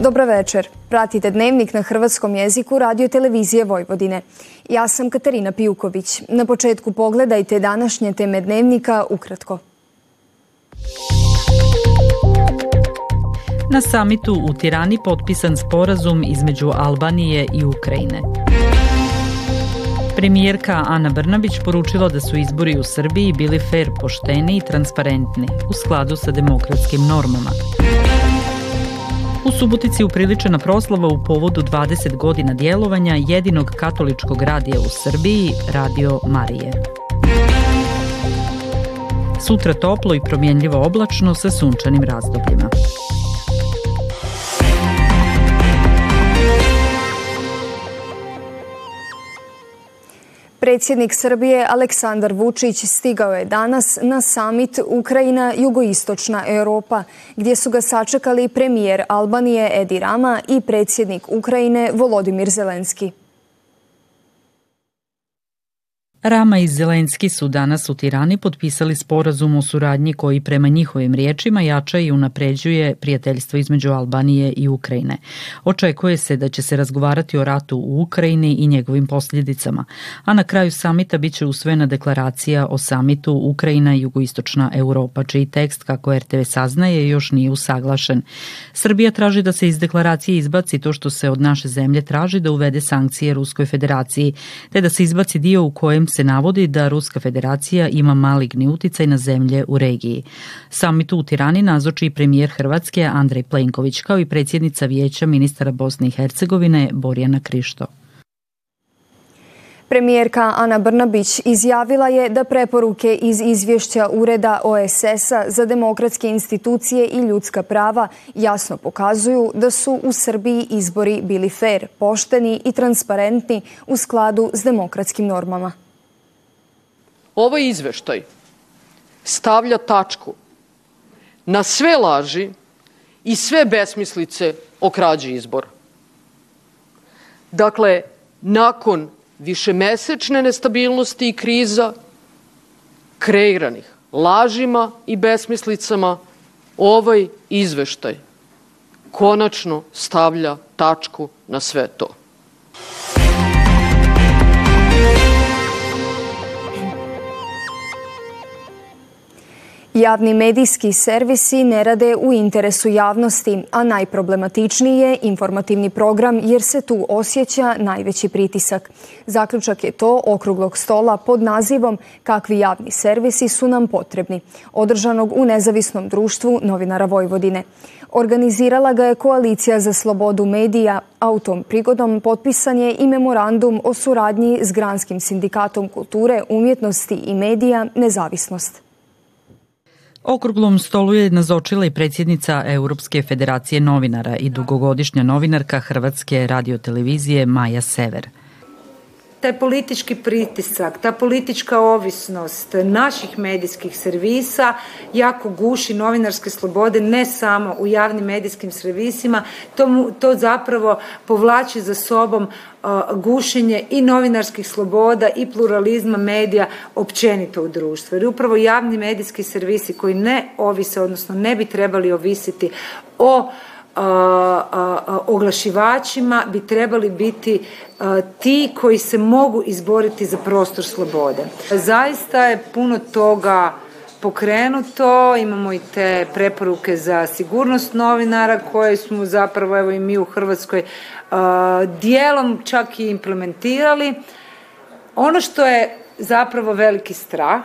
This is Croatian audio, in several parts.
Dobro večer. Pratite dnevnik na hrvatskom jeziku radio televizije Vojvodine. Ja sam Katarina Pijuković. Na početku pogledajte današnje teme dnevnika ukratko. Na samitu u Tirani potpisan sporazum između Albanije i Ukrajine. Premijerka Ana Brnabić poručila da su izbori u Srbiji bili fair, pošteni i transparentni u skladu sa demokratskim normama. Subotici upriličena proslava u povodu 20 godina djelovanja jedinog katoličkog radija u Srbiji, Radio Marije. Sutra toplo i promjenljivo oblačno sa sunčanim razdobljima. Predsjednik Srbije Aleksandar Vučić stigao je danas na samit Ukrajina jugoistočna Europa, gdje su ga sačekali premijer Albanije Edi Rama i predsjednik Ukrajine Volodimir Zelenski. Rama i Zelenski su danas u Tirani potpisali sporazum o suradnji koji prema njihovim riječima jača i unapređuje prijateljstvo između Albanije i Ukrajine. Očekuje se da će se razgovarati o ratu u Ukrajini i njegovim posljedicama, a na kraju samita bit će usvojena deklaracija o samitu Ukrajina i jugoistočna Europa, čiji tekst, kako RTV saznaje, još nije usaglašen. Srbija traži da se iz deklaracije izbaci to što se od naše zemlje traži da uvede sankcije Ruskoj federaciji, te da se izbaci dio u kojem se navodi da Ruska federacija ima maligni uticaj na zemlje u regiji. Samitu u Tirani nazoči i premijer Hrvatske Andrej Plenković kao i predsjednica vijeća ministara Bosne i Hercegovine Borjana Krišto. Premijerka Ana Brnabić izjavila je da preporuke iz izvješća Ureda OSS-a za demokratske institucije i ljudska prava jasno pokazuju da su u Srbiji izbori bili fair, pošteni i transparentni u skladu s demokratskim normama. Ovaj izveštaj stavlja tačku na sve laži i sve besmislice o krađi izbora. Dakle, nakon višemesečne nestabilnosti i kriza kreiranih lažima i besmislicama, ovaj izveštaj konačno stavlja tačku na sve to. Javni medijski servisi ne rade u interesu javnosti, a najproblematičniji je informativni program jer se tu osjeća najveći pritisak. Zaključak je to okruglog stola pod nazivom Kakvi javni servisi su nam potrebni, održanog u nezavisnom društvu novinara Vojvodine. Organizirala ga je Koalicija za slobodu medija, a u tom prigodom potpisan je i memorandum o suradnji s Granskim sindikatom kulture, umjetnosti i medija Nezavisnost. Okruglom stolu je nazočila i predsjednica Europske federacije novinara i dugogodišnja novinarka Hrvatske radiotelevizije Maja Sever taj politički pritisak, ta politička ovisnost naših medijskih servisa jako guši novinarske slobode ne samo u javnim medijskim servisima, to, to zapravo povlači za sobom gušenje i novinarskih sloboda i pluralizma medija općenito u društvu. Jer upravo javni medijski servisi koji ne ovise, odnosno ne bi trebali ovisiti o oglašivačima bi trebali biti ti koji se mogu izboriti za prostor slobode. Zaista je puno toga pokrenuto, imamo i te preporuke za sigurnost novinara koje smo zapravo evo i mi u Hrvatskoj dijelom čak i implementirali. Ono što je zapravo veliki strah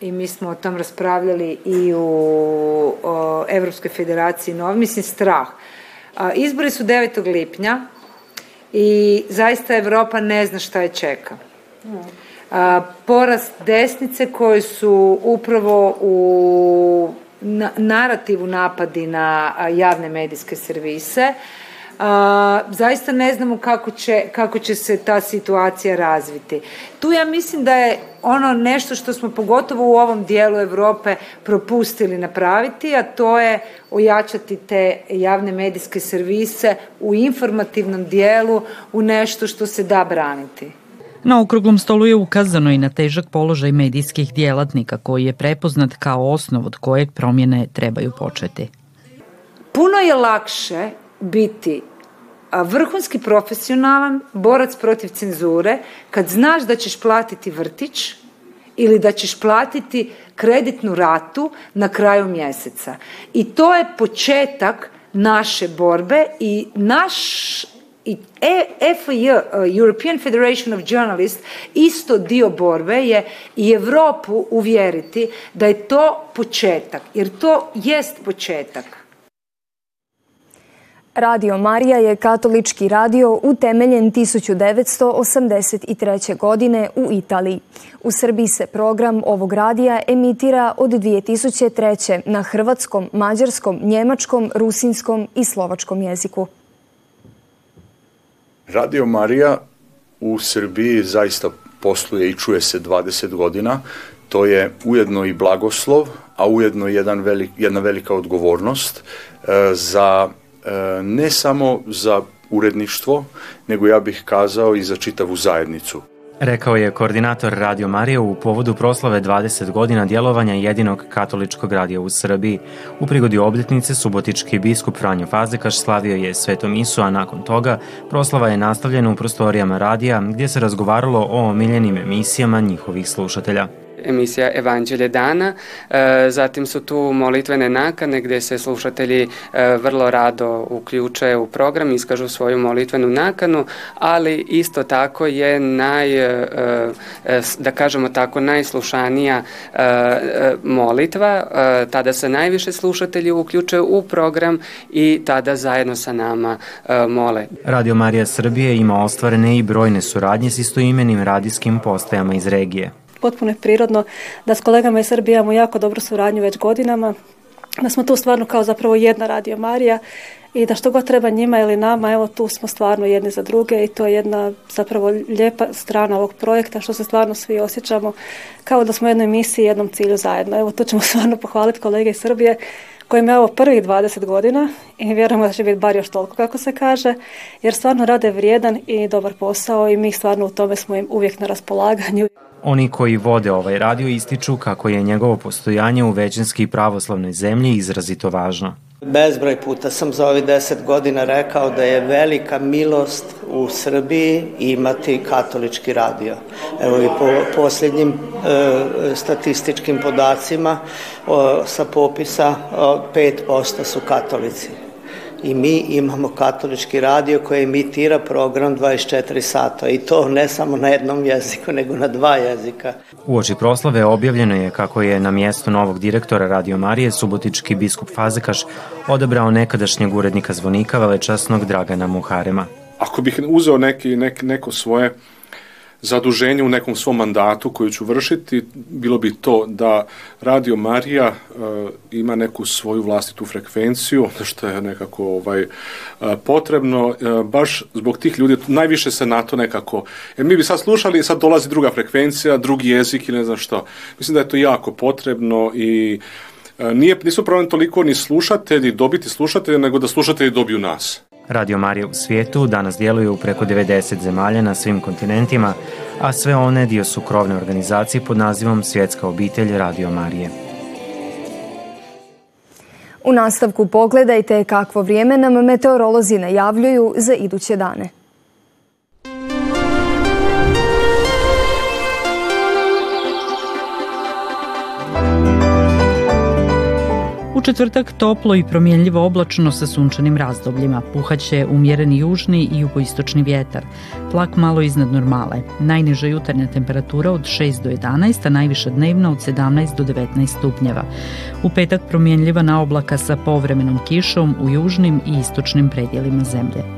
i mi smo o tom raspravljali i u Europskoj federaciji nov, mislim strah. Izbori su 9. lipnja i zaista Europa ne zna šta je čeka. Porast desnice koji su upravo u narativu napadi na javne medijske servise, zaista ne znamo kako će, kako će se ta situacija razviti. Tu ja mislim da je ono nešto što smo pogotovo u ovom dijelu Europe propustili napraviti, a to je ojačati te javne medijske servise u informativnom dijelu u nešto što se da braniti. Na okruglom stolu je ukazano i na težak položaj medijskih djelatnika koji je prepoznat kao osnov od kojeg promjene trebaju početi. Puno je lakše biti vrhunski profesionalan borac protiv cenzure kad znaš da ćeš platiti vrtić ili da ćeš platiti kreditnu ratu na kraju mjeseca. I to je početak naše borbe i naš i EFJ, uh, European Federation of Journalists, isto dio borbe je i Europu uvjeriti da je to početak, jer to jest početak. Radio Marija je katolički radio utemeljen 1983. godine u Italiji. U Srbiji se program ovog radija emitira od 2003. na hrvatskom, mađarskom, njemačkom, rusinskom i slovačkom jeziku. Radio Marija u Srbiji zaista posluje i čuje se 20 godina. To je ujedno i blagoslov, a ujedno jedan velik, jedna velika odgovornost e, za ne samo za uredništvo, nego ja bih kazao i za čitavu zajednicu. Rekao je koordinator Radio Marije u povodu proslave 20 godina djelovanja jedinog katoličkog radija u Srbiji. U prigodi obljetnice subotički biskup Franjo Fazekaš slavio je svetom misu, a nakon toga proslava je nastavljena u prostorijama radija gdje se razgovaralo o omiljenim emisijama njihovih slušatelja emisija Evanđelje dana. E, zatim su tu molitvene nakane gdje se slušatelji e, vrlo rado uključe u program, iskažu svoju molitvenu nakanu, ali isto tako je naj, e, da kažemo tako, najslušanija molitva. Tada se najviše slušatelji uključe u program i tada zajedno sa nama mole. Radio Marija Srbije ima ostvarene i brojne suradnje s istoimenim radijskim postajama iz regije potpuno je prirodno da s kolegama iz Srbije imamo jako dobru suradnju već godinama, da smo tu stvarno kao zapravo jedna radio Marija i da što god treba njima ili nama, evo tu smo stvarno jedni za druge i to je jedna zapravo lijepa strana ovog projekta što se stvarno svi osjećamo kao da smo u jednoj misiji jednom cilju zajedno. Evo tu ćemo stvarno pohvaliti kolege iz Srbije koji ima evo prvih 20 godina i vjerujemo da će biti bar još toliko kako se kaže, jer stvarno rade vrijedan i dobar posao i mi stvarno u tome smo im uvijek na raspolaganju. Oni koji vode ovaj radio ističu kako je njegovo postojanje u većinski pravoslavnoj zemlji izrazito važno. Bezbroj puta sam za ovih deset godina rekao da je velika milost u Srbiji imati katolički radio. Evo i po posljednjim e, statističkim podacima o, sa popisa o, 5% su katolici i mi imamo katolički radio koji emitira program 24 sata i to ne samo na jednom jeziku nego na dva jezika. U oči proslave objavljeno je kako je na mjesto novog direktora Radio Marije subotički biskup Fazekaš odabrao nekadašnjeg urednika zvonika velečasnog Dragana Muharema. Ako bih uzeo neki, nek, neko svoje zaduženje u nekom svom mandatu koju ću vršiti, bilo bi to da Radio Marija e, ima neku svoju vlastitu frekvenciju, što je nekako ovaj, e, potrebno, e, baš zbog tih ljudi, najviše se na to nekako, jer mi bi sad slušali, sad dolazi druga frekvencija, drugi jezik i ne znam što. Mislim da je to jako potrebno i nije, nisu problem toliko ni slušatelji, dobiti slušatelje, nego da slušatelji dobiju nas. Radio Marija u svijetu danas djeluje u preko 90 zemalja na svim kontinentima, a sve one dio su krovne organizacije pod nazivom Svjetska obitelj Radio Marije. U nastavku pogledajte kakvo vrijeme nam meteorolozi najavljuju za iduće dane. Četvrtak toplo i promjenljivo oblačno sa sunčanim razdobljima. Puhaće umjereni južni i jugoistočni vjetar. Tlak malo iznad normale. Najniža jutarnja temperatura od 6 do 11, a najviša dnevna od 17 do 19 stupnjeva. U petak promjenljiva na oblaka sa povremenom kišom u južnim i istočnim predjelima zemlje.